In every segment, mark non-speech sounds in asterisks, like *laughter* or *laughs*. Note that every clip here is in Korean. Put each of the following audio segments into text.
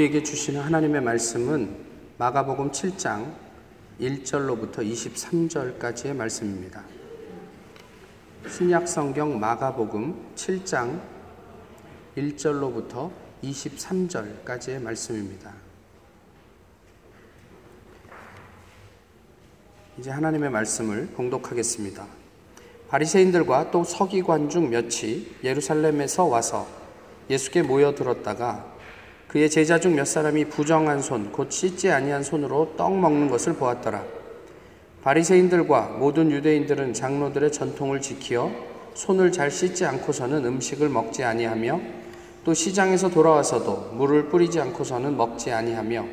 우리에게 주시는 하나님의 말씀은 마가복음 7장 1절로부터 23절까지의 말씀입니다. 신약 성경 마가복음 7장 1절로부터 23절까지의 말씀입니다. 이제 하나님의 말씀을 봉독하겠습니다. 바리새인들과 또 서기관 중 몇이 예루살렘에서 와서 예수께 모여들었다가 그의 제자 중 몇 사람이 부정한 손, 곧 씻지 아니한 손으로 떡 먹는 것을 보았더라. 바리새인들과 모든 유대인들은 장로들의 전통을 지키어 손을 잘 씻지 않고서는 음식을 먹지 아니하며 또 시장에서 돌아와서도 물을 뿌리지 않고서는 먹지 아니하며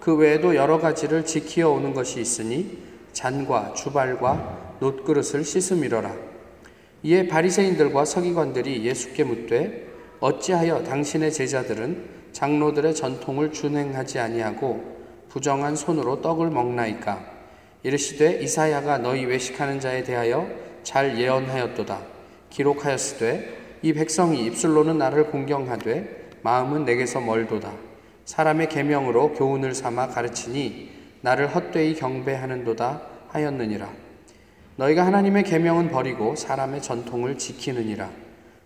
그 외에도 여러 가지를 지키어 오는 것이 있으니 잔과 주발과 놋그릇을 씻음이러라. 이에 바리새인들과 서기관들이 예수께 묻되 어찌하여 당신의 제자들은 장로들의 전통을 준행하지 아니하고 부정한 손으로 떡을 먹나이까? 이르시되 이사야가 너희 외식하는 자에 대하여 잘 예언하였도다. 기록하였으되 이 백성이 입술로는 나를 공경하되 마음은 내게서 멀도다. 사람의 계명으로 교훈을 삼아 가르치니 나를 헛되이 경배하는도다 하였느니라. 너희가 하나님의 계명은 버리고 사람의 전통을 지키느니라.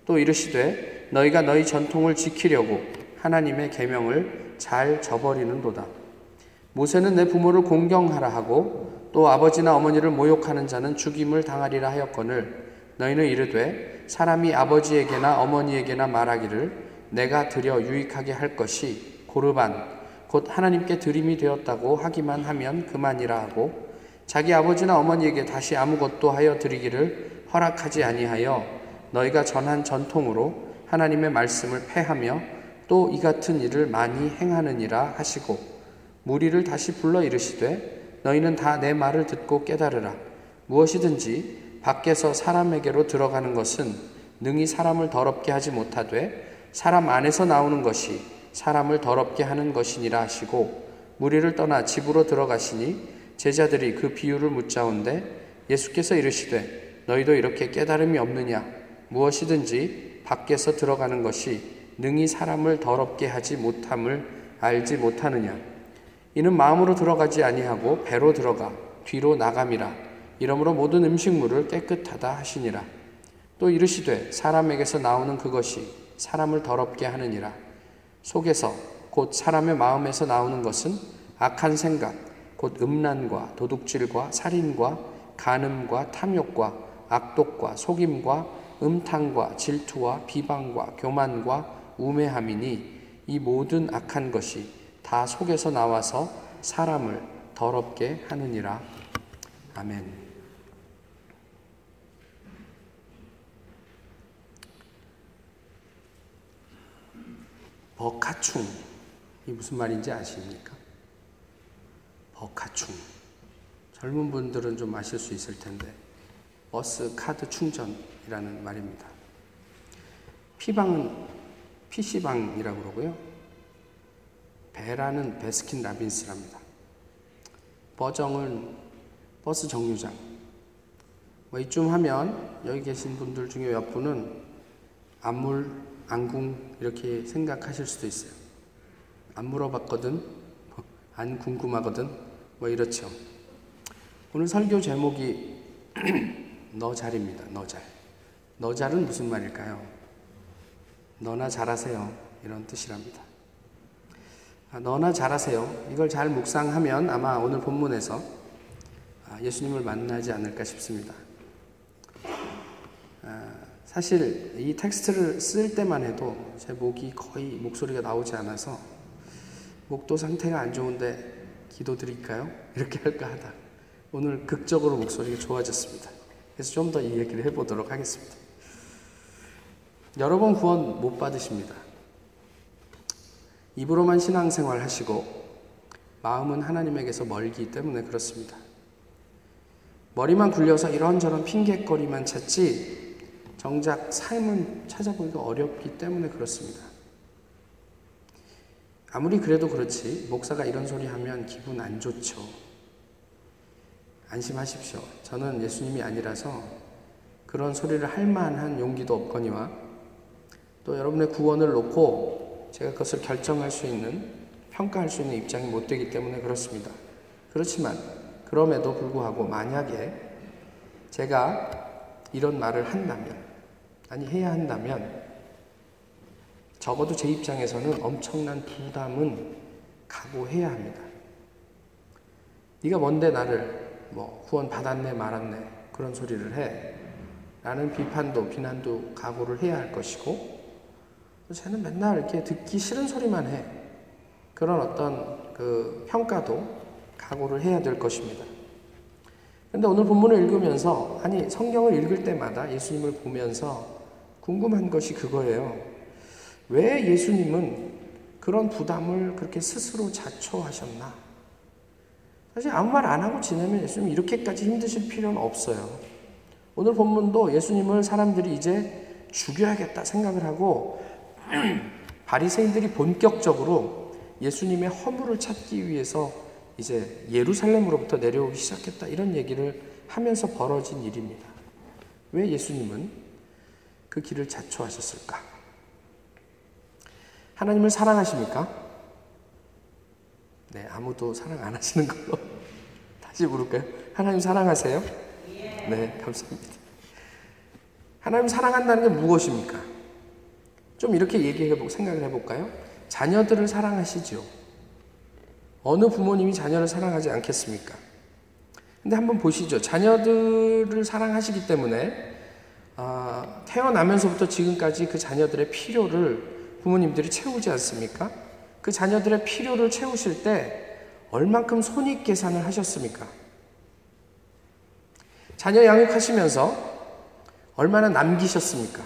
또 이르시되 너희가 너희 전통을 지키려고 하나님의 계명을 잘 저버리는도다. 모세는 내 부모를 공경하라 하고 또 아버지나 어머니를 모욕하는 자는 죽임을 당하리라 하였거늘 너희는 이르되 사람이 아버지에게나 어머니에게나 말하기를 내가 드려 유익하게 할 것이 고르반 곧 하나님께 드림이 되었다고 하기만 하면 그만이라 하고 자기 아버지나 어머니에게 다시 아무것도 하여 드리기를 허락하지 아니하여 너희가 전한 전통으로 하나님의 말씀을 패하며 또 이 같은 일을 많이 행하느니라 하시고 무리를 다시 불러 이르시되 너희는 다 내 말을 듣고 깨달으라. 무엇이든지 밖에서 사람에게로 들어가는 것은 능히 사람을 더럽게 하지 못하되 사람 안에서 나오는 것이 사람을 더럽게 하는 것이니라 하시고 무리를 떠나 집으로 들어가시니 제자들이 그 비유를 묻자온데 예수께서 이르시되 너희도 이렇게 깨달음이 없느냐? 무엇이든지 밖에서 들어가는 것이 능히 사람을 더럽게 하지 못함을 알지 못하느냐? 이는 마음으로 들어가지 아니하고 배로 들어가 뒤로 나감이라. 이러므로 모든 음식물을 깨끗하다 하시니라. 또 이르시되 사람에게서 나오는 그것이 사람을 더럽게 하느니라. 속에서 곧 사람의 마음에서 나오는 것은 악한 생각 곧 음란과 도둑질과 살인과 간음과 탐욕과 악독과 속임과 음탕과 질투와 비방과 교만과 우매함이니 이 모든 악한 것이 다 속에서 나와서 사람을 더럽게 하느니라. 아멘. 버카충. 이 무슨 말인지 아십니까? 버카충. 젊은 분들은 좀 아실 수 있을 텐데, 버스 카드 충전이라는 말입니다. 피방은 PC방이라고 그러고요. 배라는 베스킨 라빈스랍니다. 버정은 버스 정류장. 뭐 이쯤 하면 여기 계신 분들 중에 몇 분은 안물, 안궁 이렇게 생각하실 수도 있어요. 안 물어봤거든, 뭐 *laughs* 안 궁금하거든, 뭐 이렇죠. 오늘 설교 제목이 *clears throat* 너 잘입니다. 너 잘. 너 잘은 무슨 말일까요? 너나 잘하세요. 이런 뜻이랍니다. 아, 너나 잘하세요. 이걸 잘 묵상하면 아마 오늘 본문에서 아, 예수님을 만나지 않을까 싶습니다. 아, 사실 이 텍스트를 쓸 때만 해도 제 목이 거의 목소리가 나오지 않아서 목도 상태가 안 좋은데 기도 드릴까요? 이렇게 할까 하다. 오늘 극적으로 목소리가 좋아졌습니다. 그래서 좀 더 이 얘기를 해보도록 하겠습니다. 여러 번 구원 못 받으십니다. 입으로만 신앙생활 하시고 마음은 하나님에게서 멀기 때문에 그렇습니다. 머리만 굴려서 이런저런 핑계거리만 찾지 정작 삶은 찾아보기가 어렵기 때문에 그렇습니다. 아무리 그래도 그렇지 목사가 이런 소리 하면 기분 안 좋죠. 안심하십시오. 저는 예수님이 아니라서 그런 소리를 할 만한 용기도 없거니와 또 여러분의 구원을 놓고 제가 그것을 결정할 수 있는, 평가할 수 있는 입장이 못 되기 때문에 그렇습니다. 그렇지만, 그럼에도 불구하고 만약에 제가 이런 말을 한다면, 아니, 해야 한다면, 적어도 제 입장에서는 엄청난 부담은 각오해야 합니다. 네가 뭔데 나를 뭐 후원 받았네 말았네 그런 소리를 해. 라는 비판도 비난도 각오를 해야 할 것이고 쟤는 맨날 이렇게 듣기 싫은 소리만 해. 그런 어떤 그 평가도 각오를 해야 될 것입니다. 근데 오늘 본문을 읽으면서 아니 성경을 읽을 때마다 예수님을 보면서 궁금한 것이 그거예요. 왜 예수님은 그런 부담을 그렇게 스스로 자초하셨나? 사실 아무 말 안 하고 지내면 예수님 이렇게까지 힘드실 필요는 없어요. 오늘 본문도 예수님을 사람들이 이제 죽여야겠다 생각을 하고 *clears throat* 바리새인들이 본격적으로 예수님의 허물을 찾기 위해서 이제 예루살렘으로부터 내려오기 시작했다 이런 얘기를 하면서 벌어진 일입니다. 왜 예수님은 그 길을 자초하셨을까? 하나님을 사랑하십니까? 네, 아무도 사랑 안 하시는 걸로 *laughs* 다시 물을까요? 하나님 사랑하세요? 네, 감사합니다. 하나님 사랑한다는 게 무엇입니까? 좀 이렇게 얘기해보고 생각을 해볼까요? 자녀들을 사랑하시죠. 어느 부모님이 자녀를 사랑하지 않겠습니까? 근데 한번 보시죠. 자녀들을 사랑하시기 때문에 아, 태어나면서부터 지금까지 그 자녀들의 필요를 부모님들이 채우지 않습니까? 그 자녀들의 필요를 채우실 때 얼만큼 손익 계산을 하셨습니까? 자녀 양육하시면서 얼마나 남기셨습니까?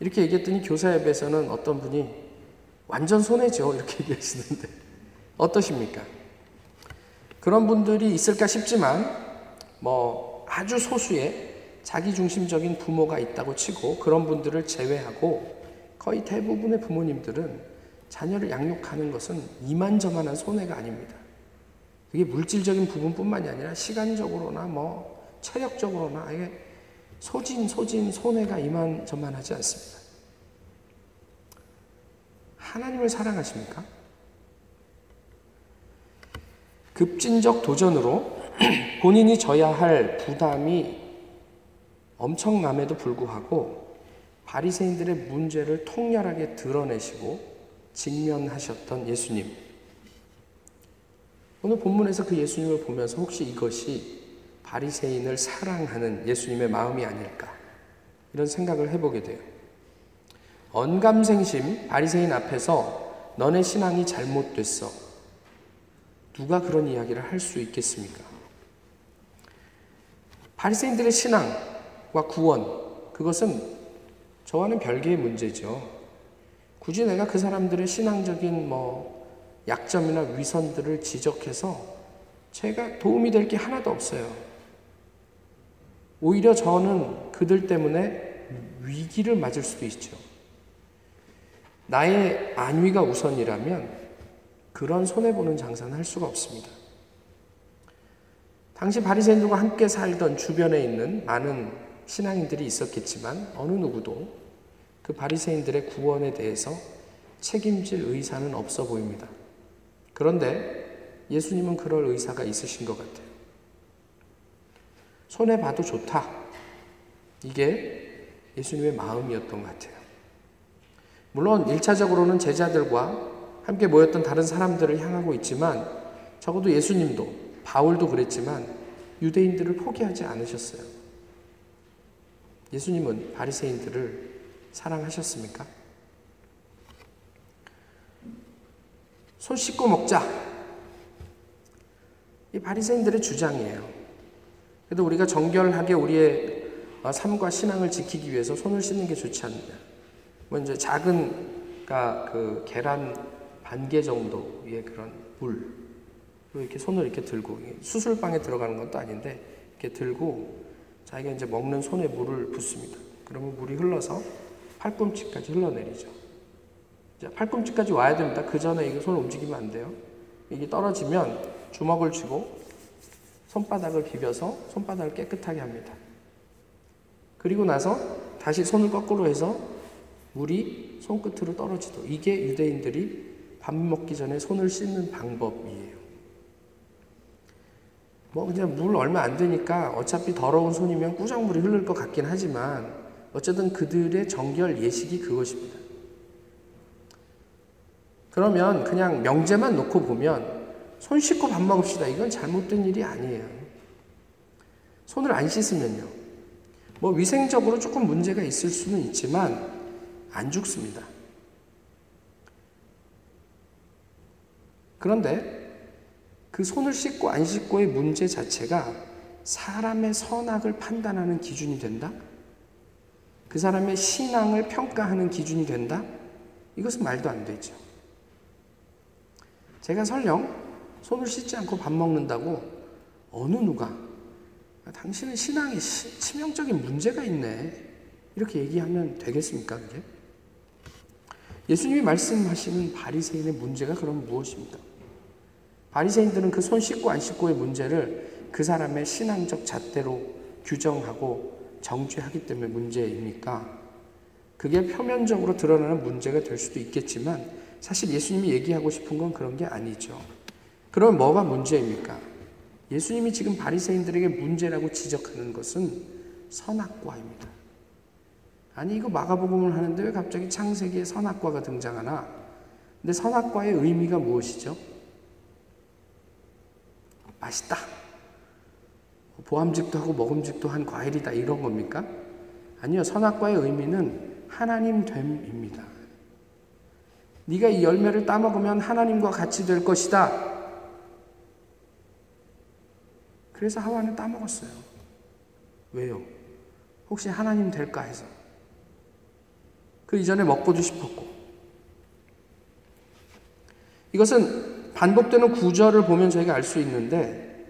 이렇게 얘기했더니 교사 앱에서는 어떤 분이 완전 손해죠. 이렇게 *laughs* 얘기하시는데 어떠십니까? 그런 분들이 있을까 싶지만 뭐 아주 소수의 자기중심적인 부모가 있다고 치고 그런 분들을 제외하고 거의 대부분의 부모님들은 자녀를 양육하는 것은 이만저만한 손해가 아닙니다. 그게 물질적인 부분뿐만이 아니라 시간적으로나 뭐 체력적으로나 이게 소진 소진 손해가 이만저만하지 않습니다. 하나님을 사랑하십니까? 급진적 도전으로 *clears throat* 본인이 져야 할 부담이 엄청남에도 불구하고 바리새인들의 문제를 통렬하게 드러내시고 직면하셨던 예수님. 오늘 본문에서 그 예수님을 보면서 혹시 이것이 바리새인을 사랑하는 예수님의 마음이 아닐까 이런 생각을 해보게 돼요. 언감생심 바리새인 앞에서 너네 신앙이 잘못됐어. 누가 그런 이야기를 할 수 있겠습니까? 바리새인들의 신앙과 구원 그것은 저와는 별개의 문제죠. 굳이 내가 그 사람들의 신앙적인 뭐 약점이나 위선들을 지적해서 제가 도움이 될 게 하나도 없어요. 오히려 저는 그들 때문에 위기를 맞을 수도 있죠. 나의 안위가 우선이라면 그런 손해보는 장사는 할 수가 없습니다. 당시 바리새인들과 함께 살던 주변에 있는 많은 신앙인들이 있었겠지만 어느 누구도 그 바리새인들의 구원에 대해서 책임질 의사는 없어 보입니다. 그런데 예수님은 그럴 의사가 있으신 것 같아요. 손해 봐도 좋다. 이게 예수님의 마음이었던 것 같아요. 물론 1차적으로는 제자들과 함께 모였던 다른 사람들을 향하고 있지만 적어도 예수님도 바울도 그랬지만 유대인들을 포기하지 않으셨어요. 예수님은 바리새인들을 사랑하셨습니까? 손 씻고 먹자. 이 바리새인들의 주장이에요. 그래도 우리가 정결하게 우리의 어, 삶과 신앙을 지키기 위해서 손을 씻는 게 좋지 않느냐. 뭐 작은 그 계란 반 개 정도의 그런 물, 이렇게 손을 이렇게 들고 수술방에 들어가는 것도 아닌데 이렇게 들고 자기가 이제 먹는 손에 물을 붓습니다. 그러면 물이 흘러서 팔꿈치까지 흘러내리죠. 팔꿈치까지 와야 됩니다. 그 전에 이거 손을 움직이면 안 돼요. 이게 떨어지면 주먹을 쥐고 손바닥을 비벼서 손바닥을 깨끗하게 합니다. 그리고 나서 다시 손을 거꾸로 해서 물이 손끝으로 떨어지도 이게 유대인들이 밥 먹기 전에 손을 씻는 방법이에요. 뭐 그냥 물 얼마 안 되니까 어차피 더러운 손이면 꾸정물이 흐를 것 같긴 하지만 어쨌든 그들의 정결 예식이 그것입니다. 그러면 그냥 명제만 놓고 보면 손 씻고 밥 먹읍시다. 이건 잘못된 일이 아니에요. 손을 안 씻으면요. 뭐 위생적으로 조금 문제가 있을 수는 있지만 안 죽습니다. 그런데 그 손을 씻고 안 씻고의 문제 자체가 사람의 선악을 판단하는 기준이 된다? 그 사람의 신앙을 평가하는 기준이 된다? 이것은 말도 안 되죠. 제가 설령 손을 씻지 않고 밥 먹는다고 어느 누가 당신은 신앙에 치명적인 문제가 있네. 이렇게 얘기하면 되겠습니까, 그게? 예수님이 말씀하시는 바리새인의 문제가 그럼 무엇입니까? 바리새인들은 그 손 씻고 안 씻고의 문제를 그 사람의 신앙적 잣대로 규정하고 정죄하기 때문에 문제입니까? 그게 표면적으로 드러나는 문제가 될 수도 있겠지만 사실 예수님이 얘기하고 싶은 건 그런 게 아니죠. 그럼 뭐가 문제입니까? 예수님이 지금 바리새인들에게 문제라고 지적하는 것은 선악과입니다. 아니 이거 마가복음을 하는데 왜 갑자기 창세기에 선악과가 등장하나? 근데 선악과의 의미가 무엇이죠? 맛있다. 보암직도 하고 먹음직도 한 과일이다 이런 겁니까? 아니요. 선악과의 의미는 하나님 됨입니다. 네가 이 열매를 따먹으면 하나님과 같이 될 것이다. 그래서 하와는 따먹었어요. 왜요? 혹시 하나님 될까 해서. 그 이전에 먹고도 싶었고. 이것은 반복되는 구절을 보면 저희가 알 수 있는데,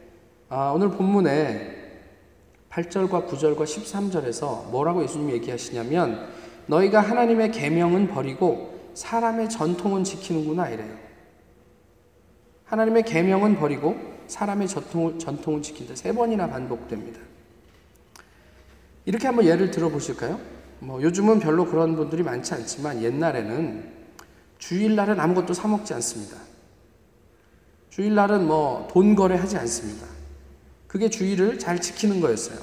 아, 오늘 본문에 8절과 9절과 13절에서 뭐라고 예수님이 얘기하시냐면, 너희가 하나님의 계명은 버리고 사람의 전통은 지키는구나 이래요. 하나님의 계명은 버리고 사람의 전통을, 전통을 지킨다. 세 번이나 반복됩니다. 이렇게 한번 예를 들어 보실까요? 뭐 요즘은 별로 그런 분들이 많지 않지만 옛날에는 주일날은 아무것도 사 먹지 않습니다. 주일날은 뭐 돈 거래하지 않습니다. 그게 주일을 잘 지키는 거였어요.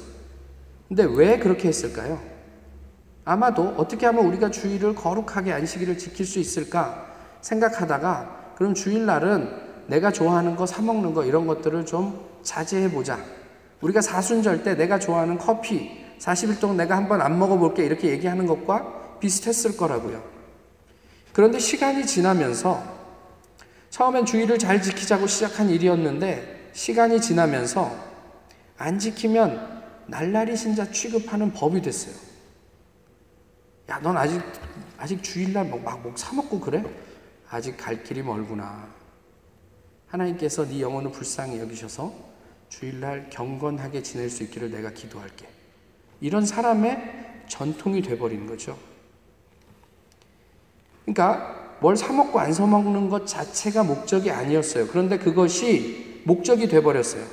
근데 왜 그렇게 했을까요? 아마도 어떻게 하면 우리가 주일을 거룩하게 안식일을 지킬 수 있을까 생각하다가 그럼 주일날은 내가 좋아하는 거 사먹는 거 이런 것들을 좀 자제해 보자. 우리가 사순절 때 내가 좋아하는 커피 40일 동안 내가 한번 안 먹어볼게 이렇게 얘기하는 것과 비슷했을 거라고요. 그런데 시간이 지나면서 처음엔 주의를 잘 지키자고 시작한 일이었는데 시간이 지나면서 안 지키면 날라리 신자 취급하는 법이 됐어요. 야, 넌 아직 아직 주일날 막목 사먹고 그래? 아직 갈 길이 멀구나. 하나님께서 네 영혼을 불쌍히 여기셔서 주일날 경건하게 지낼 수 있기를 내가 기도할게. 이런 사람의 전통이 돼버린 거죠. 그러니까 뭘 사먹고 안 사먹는 것 자체가 목적이 아니었어요. 그런데 그것이 목적이 돼버렸어요.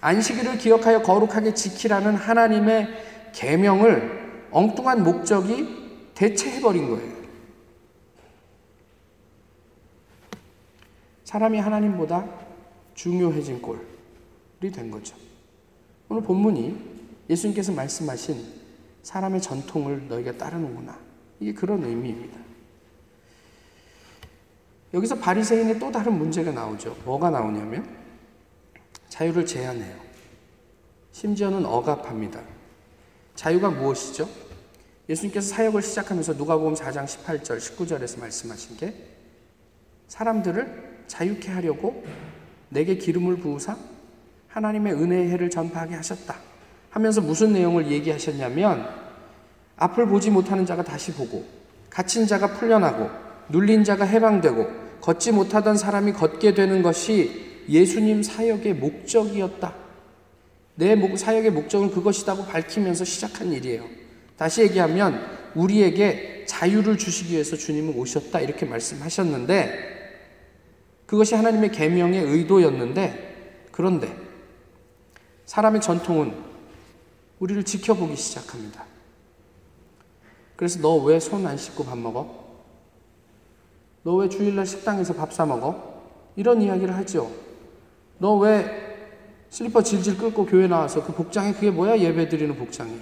안식일을 기억하여 거룩하게 지키라는 하나님의 계명을 엉뚱한 목적이 대체해버린 거예요. 사람이 하나님보다 중요해진 꼴이 된 거죠. 오늘 본문이 예수님께서 말씀하신 사람의 전통을 너희가 따르는구나. 이게 그런 의미입니다. 여기서 바리새인의 또 다른 문제가 나오죠. 뭐가 나오냐면 자유를 제한해요. 심지어는 억압합니다. 자유가 무엇이죠? 예수님께서 사역을 시작하면서 누가복음 4장 18절 19절에서 말씀하신 게 사람들을 자유케 하려고 내게 기름을 부으사 하나님의 은혜의 해를 전파하게 하셨다. 하면서 무슨 내용을 얘기하셨냐면 앞을 보지 못하는 자가 다시 보고 갇힌 자가 풀려나고 눌린 자가 해방되고 걷지 못하던 사람이 걷게 되는 것이 예수님 사역의 목적이었다. 내 사역의 목적은 그것이다고 밝히면서 시작한 일이에요. 다시 얘기하면 우리에게 자유를 주시기 위해서 주님은 오셨다 이렇게 말씀하셨는데 그것이 하나님의 계명의 의도였는데 그런데 사람의 전통은 우리를 지켜보기 시작합니다. 그래서 너 왜 손 안 씻고 밥 먹어? 너 왜 주일날 식당에서 밥 사 먹어? 이런 이야기를 하죠. 너 왜 슬리퍼 질질 끌고 교회 나와서 그 복장이 그게 뭐야? 예배 드리는 복장이.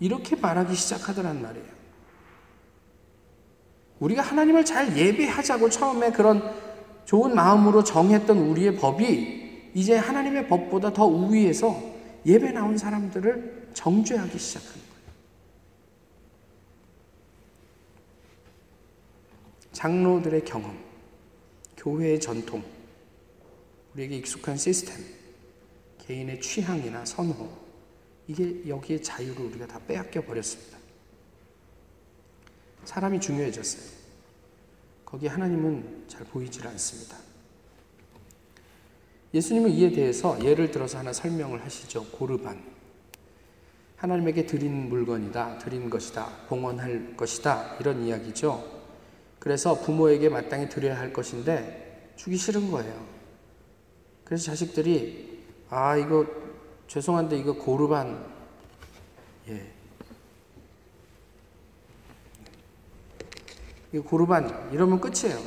이렇게 말하기 시작하더란 말이에요. 우리가 하나님을 잘 예배하자고 처음에 그런 좋은 마음으로 정했던 우리의 법이 이제 하나님의 법보다 더 우위에서 예배 나온 사람들을 정죄하기 시작합니다. 장로들의 경험, 교회의 전통, 우리에게 익숙한 시스템, 개인의 취향이나 선호, 이게 여기에 자유를 우리가 다 빼앗겨 버렸습니다. 사람이 중요해졌어요. 거기에 하나님은 잘 보이질 않습니다. 예수님은 이에 대해서 예를 들어서 하나 설명을 하시죠. 고르반. 하나님에게 드린 물건이다, 드린 것이다, 봉헌할 것이다, 이런 이야기죠. 그래서 부모에게 마땅히 드려야 할 것인데 주기 싫은 거예요. 그래서 자식들이 아 이거 죄송한데 이거 고르반 예 이거 고르반 이러면 끝이에요.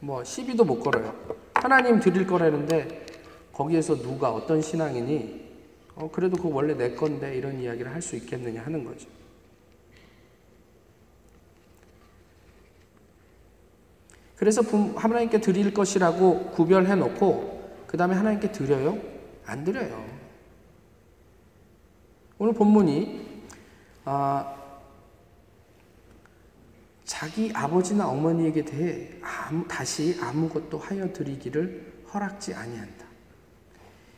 뭐 시비도 못 걸어요. 하나님 드릴 거라는데 거기에서 누가 어떤 신앙이니 어 그래도 그거 원래 내 건데 이런 이야기를 할 수 있겠느냐 하는 거죠. 그래서 하나님께 드릴 것이라고 구별해 놓고 그 다음에 하나님께 드려요? 안 드려요. 오늘 본문이 아, 자기 아버지나 어머니에게 대해 아무, 다시 아무것도 하여 드리기를 허락지 아니한다.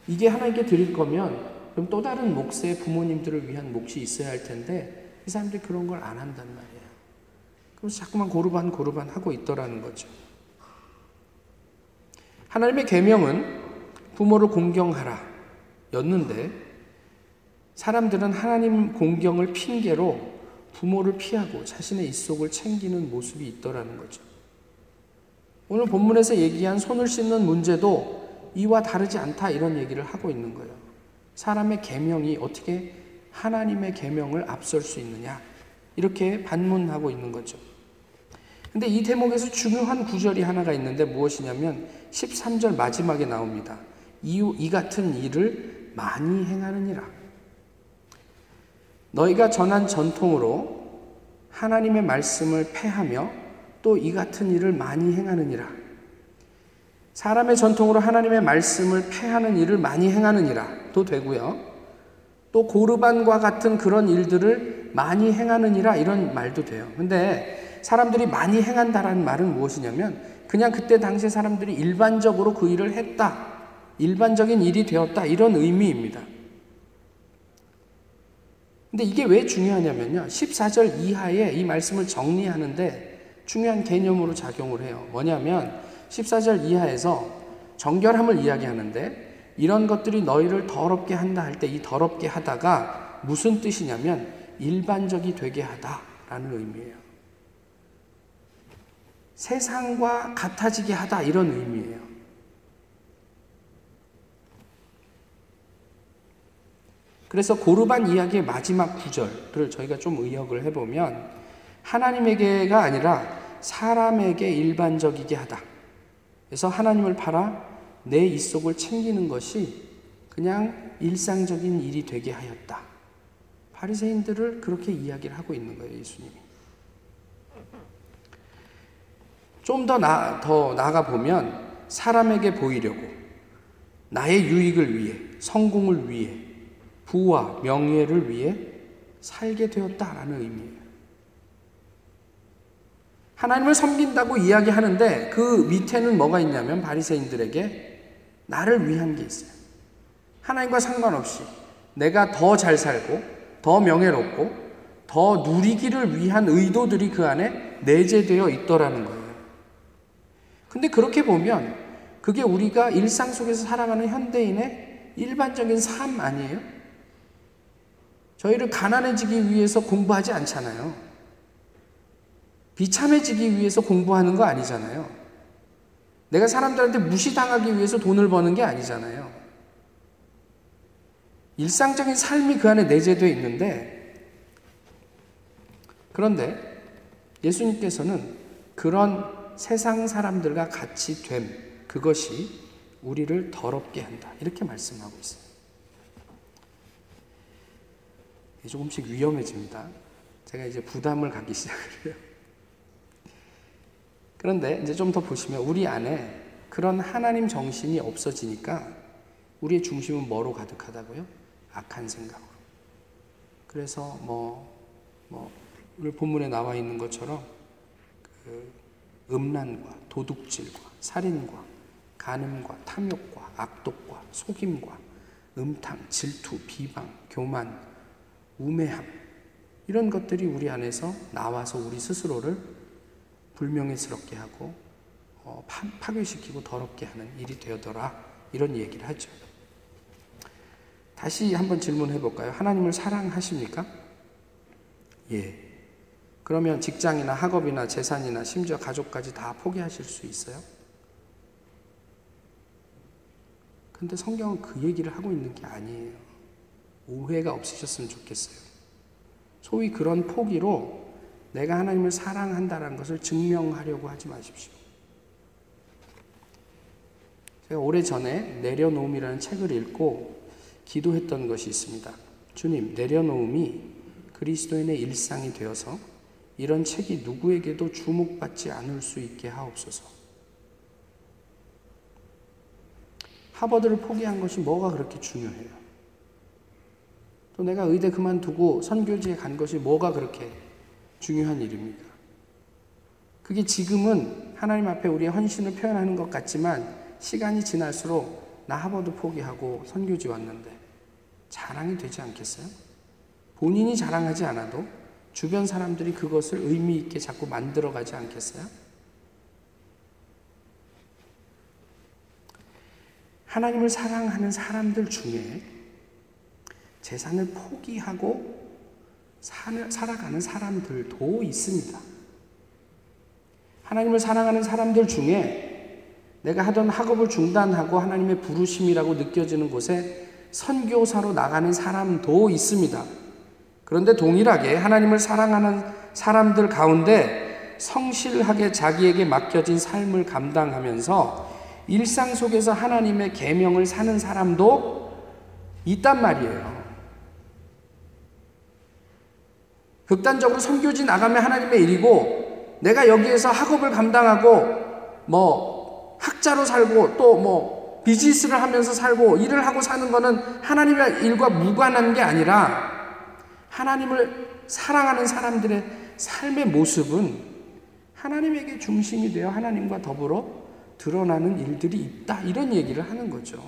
이게 하나님께 드릴 거면 그럼 또 다른 몫의 부모님들을 위한 몫이 있어야 할 텐데 이 사람들이 그런 걸 안 한단 말이에요. 그래서 자꾸만 고르반 고르반 하고 있더라는 거죠. 하나님의 계명은 부모를 공경하라 였는데 사람들은 하나님 공경을 핑계로 부모를 피하고 자신의 입속을 챙기는 모습이 있더라는 거죠. 오늘 본문에서 얘기한 손을 씻는 문제도 이와 다르지 않다 이런 얘기를 하고 있는 거예요. 사람의 계명이 어떻게 하나님의 계명을 앞설 수 있느냐 이렇게 반문하고 있는 거죠. 근데 이 대목에서 중요한 구절이 하나가 있는데 무엇이냐면 13절 마지막에 나옵니다. 이, 이 같은 일을 많이 행하느니라. 너희가 전한 전통으로 하나님의 말씀을 패하며 또 이 같은 일을 많이 행하느니라. 사람의 전통으로 하나님의 말씀을 패하는 일을 많이 행하느니라. 도 되고요. 또 고르반과 같은 그런 일들을 많이 행하느니라 이런 말도 돼요. 근데 사람들이 많이 행한다라는 말은 무엇이냐면 그냥 그때 당시 사람들이 일반적으로 그 일을 했다. 일반적인 일이 되었다. 이런 의미입니다. 근데 이게 왜 중요하냐면요. 14절 이하에 이 말씀을 정리하는데 중요한 개념으로 작용을 해요. 뭐냐면 14절 이하에서 정결함을 이야기하는데 이런 것들이 너희를 더럽게 한다 할 때 이 더럽게 하다가 무슨 뜻이냐면 일반적이 되게 하다라는 의미예요. 세상과 같아지게 하다 이런 의미예요. 그래서 고르반 이야기의 마지막 구절을 저희가 좀 의역을 해보면 하나님에게가 아니라 사람에게 일반적이게 하다. 그래서 하나님을 팔아 내 입속을 챙기는 것이 그냥 일상적인 일이 되게 하였다. 바리새인들을 그렇게 이야기를 하고 있는 거예요, 예수님이. 좀더 나, 더 나아가 보면 사람에게 보이려고 나의 유익을 위해 성공을 위해 부와 명예를 위해 살게 되었다라는 의미예요. 하나님을 섬긴다고 이야기하는데 그 밑에는 뭐가 있냐면 바리새인들에게 나를 위한 게 있어요. 하나님과 상관없이 내가 더 잘 살고 더 명예롭고 더 누리기를 위한 의도들이 그 안에 내재되어 있더라는 거예요. 근데 그렇게 보면 그게 우리가 일상 속에서 살아가는 현대인의 일반적인 삶 아니에요? 저희를 가난해지기 위해서 공부하지 않잖아요. 비참해지기 위해서 공부하는 거 아니잖아요. 내가 사람들한테 무시당하기 위해서 돈을 버는 게 아니잖아요. 일상적인 삶이 그 안에 내재되어 있는데, 그런데 예수님께서는 그런 세상 사람들과 같이 됨, 그것이 우리를 더럽게 한다. 이렇게 말씀하고 있어요. 조금씩 위험해집니다. 제가 이제 부담을 갖기 시작을 해요. 그런데 이제 좀 더 보시면 우리 안에 그런 하나님 정신이 없어지니까 우리의 중심은 뭐로 가득하다고요? 악한 생각으로. 그래서 뭐, 뭐, 오늘 본문에 나와 있는 것처럼 그 음란과 도둑질과 살인과 간음과 탐욕과 악독과 속임과 음탕, 질투, 비방, 교만, 우매함 이런 것들이 우리 안에서 나와서 우리 스스로를 불명예스럽게 하고 어, 파, 괴시키고 더럽게 하는 일이 되어더라 이런 얘기를 하죠. 다시 한번 질문해 볼까요? 하나님을 사랑하십니까? 예. 그러면 직장이나 학업이나 재산이나 심지어 가족까지 다 포기하실 수 있어요? 근데 성경은 그 얘기를 하고 있는 게 아니에요. 오해가 없으셨으면 좋겠어요. 소위 그런 포기로 내가 하나님을 사랑한다는 것을 증명하려고 하지 마십시오. 제가 오래전에 내려놓음이라는 책을 읽고 기도했던 것이 있습니다. 주님, 내려놓음이 그리스도인의 일상이 되어서 이런 책이 누구에게도 주목받지 않을 수 있게 하옵소서. 하버드를 포기한 것이 뭐가 그렇게 중요해요? 또 내가 의대 그만두고 선교지에 간 것이 뭐가 그렇게 중요한 일입니까? 그게 지금은 하나님 앞에 우리의 헌신을 표현하는 것 같지만 시간이 지날수록 나 하버드 포기하고 선교지 왔는데 자랑이 되지 않겠어요? 본인이 자랑하지 않아도 주변 사람들이 그것을 의미 있게 자꾸 만들어 가지 않겠어요? 하나님을 사랑하는 사람들 중에 재산을 포기하고 살아가는 사람들도 있습니다. 하나님을 사랑하는 사람들 중에 내가 하던 학업을 중단하고 하나님의 부르심이라고 느껴지는 곳에 선교사로 나가는 사람도 있습니다. 그런데 동일하게 하나님을 사랑하는 사람들 가운데 성실하게 자기에게 맡겨진 삶을 감당하면서 일상 속에서 하나님의 계명을 사는 사람도 있단 말이에요. 극단적으로 선교지 나가면 하나님의 일이고 내가 여기에서 학업을 감당하고 뭐 학자로 살고 또 뭐 비즈니스를 하면서 살고 일을 하고 사는 거는 하나님의 일과 무관한 게 아니라 하나님을 사랑하는 사람들의 삶의 모습은 하나님에게 중심이 되어 하나님과 더불어 드러나는 일들이 있다. 이런 얘기를 하는 거죠.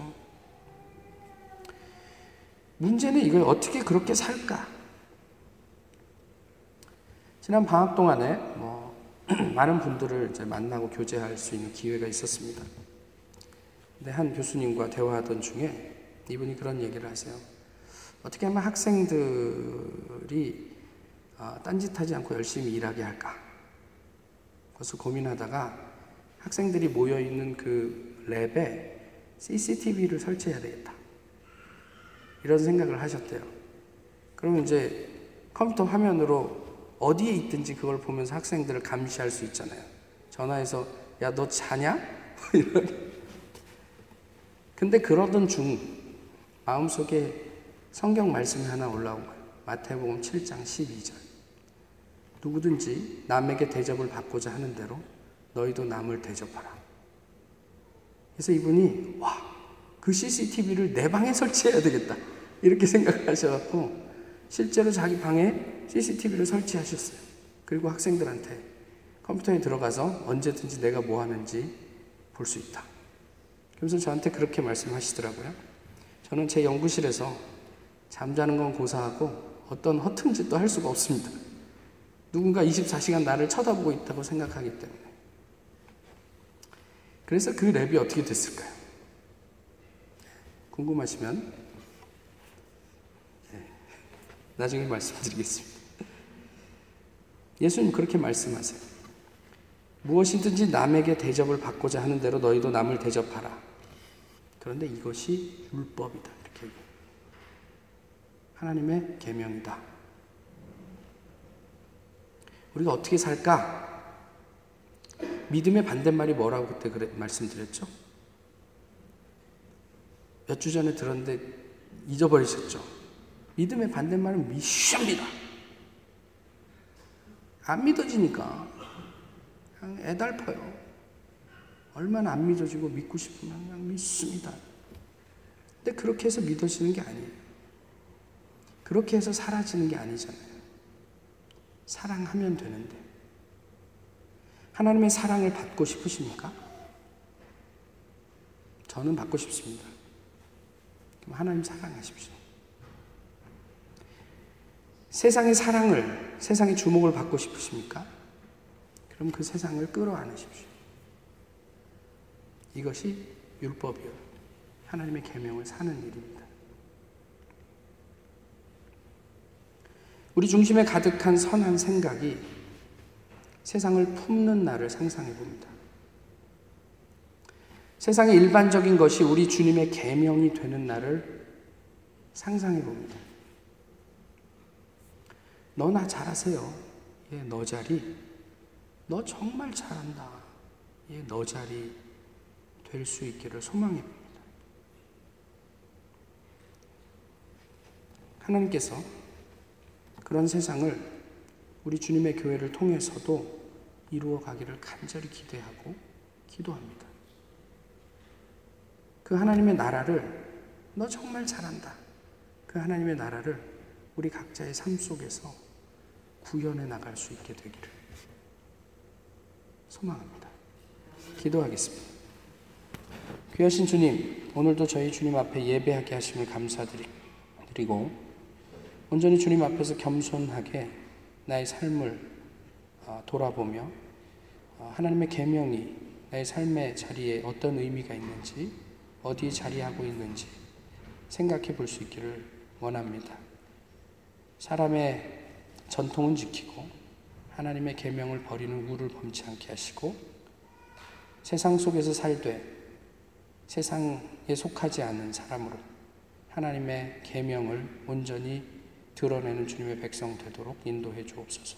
문제는 이걸 어떻게 그렇게 살까? 지난 방학 동안에 뭐 *clears throat* 많은 분들을 이제 만나고 교제할 수 있는 기회가 있었습니다. 근데 한 교수님과 대화하던 중에 이분이 그런 얘기를 하세요. 어떻게 하면 학생들이 아, 딴짓하지 않고 열심히 일하게 할까? 그것을 고민하다가 학생들이 모여 있는 그 랩에 CCTV를 설치해야 되겠다. 이런 생각을 하셨대요. 그러면 이제 컴퓨터 화면으로 어디에 있든지 그걸 보면서 학생들을 감시할 수 있잖아요. 전화해서 야 너 자냐? *laughs* 근데 그러던 중 마음속에 성경 말씀이 하나 올라온 거예요. 마태복음 7장 12절. 누구든지 남에게 대접을 받고자 하는 대로 너희도 남을 대접하라. 그래서 이분이 와, 그 CCTV를 내 방에 설치해야 되겠다. 이렇게 *laughs* 생각하셔갖고 실제로 자기 방에 CCTV를 설치하셨어요. 그리고 학생들한테 컴퓨터에 들어가서 언제든지 내가 뭐 하는지 볼 수 있다. 그래서 저한테 그렇게 말씀하시더라고요. 저는 제 연구실에서 잠자는 건 고사하고 어떤 허튼 짓도 할 수가 없습니다. 누군가 24시간 나를 쳐다보고 있다고 생각하기 때문에. 그래서 그 랩이 어떻게 됐을까요? 궁금하시면 네, 나중에 말씀드리겠습니다. 예수님 그렇게 말씀하세요. 무엇이든지 남에게 대접을 받고자 하는 대로 너희도 남을 대접하라. 그런데 이것이 율법이다. 이렇게 하나님의 계명이다. 우리가 어떻게 살까? 믿음의 반대말이 뭐라고 그때 그래, 말씀드렸죠? 몇 주 전에 들었는데 잊어버리셨죠? 믿음의 반대말은 미션입니다. 안 믿어지니까 그냥 애달퍼요. 얼마나 안 믿어지고 믿고 싶으면 그냥 믿습니다. 근데 그렇게 해서 믿어지는 게 아니에요. 그렇게 해서 사라지는 게 아니잖아요. 사랑하면 되는데. 하나님의 사랑을 받고 싶으십니까? 저는 받고 싶습니다. 그럼 하나님 사랑하십시오. 세상의 사랑을, 세상의 주목을 받고 싶으십니까? 그럼 그 세상을 끌어안으십시오. 이것이 율법이요. 하나님의 계명을 사는 일입니다. 우리 중심에 가득한 선한 생각이 세상을 품는 날을 상상해 봅니다. 세상의 일반적인 것이 우리 주님의 계명이 되는 날을 상상해 봅니다. 너나 잘하세요. 예, 너 자리. 너 정말 잘한다. 예, 너 자리 될 수 있기를 소망해 봅니다. 하나님께서 그런 세상을 우리 주님의 교회를 통해서도 이루어 가기를 간절히 기대하고 기도합니다. 그 하나님의 나라를 너 정말 잘한다. 그 하나님의 나라를 우리 각자의 삶 속에서 구현해 나갈 수 있게 되기를 소망합니다. 기도하겠습니다. 귀하신 주님, 오늘도 저희 주님 앞에 예배하게 하심을 감사드리고 온전히 주님 앞에서 겸손하게 나의 삶을 어, 돌아보며 어, 하나님의 계명이 나의 삶의 자리에 어떤 의미가 있는지 어디에 자리하고 있는지 생각해 볼 수 있기를 원합니다. 사람의 전통은 지키고 하나님의 계명을 버리는 우를 범치 않게 하시고 세상 속에서 살되 세상에 속하지 않는 사람으로 하나님의 계명을 온전히 드러내는 주님의 백성 되도록 인도해 주옵소서.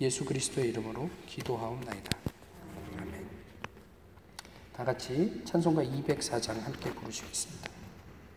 예수 그리스도의 이름으로 기도하옵나이다. 아멘. 다 같이 찬송가 204장 함께 부르시겠습니다.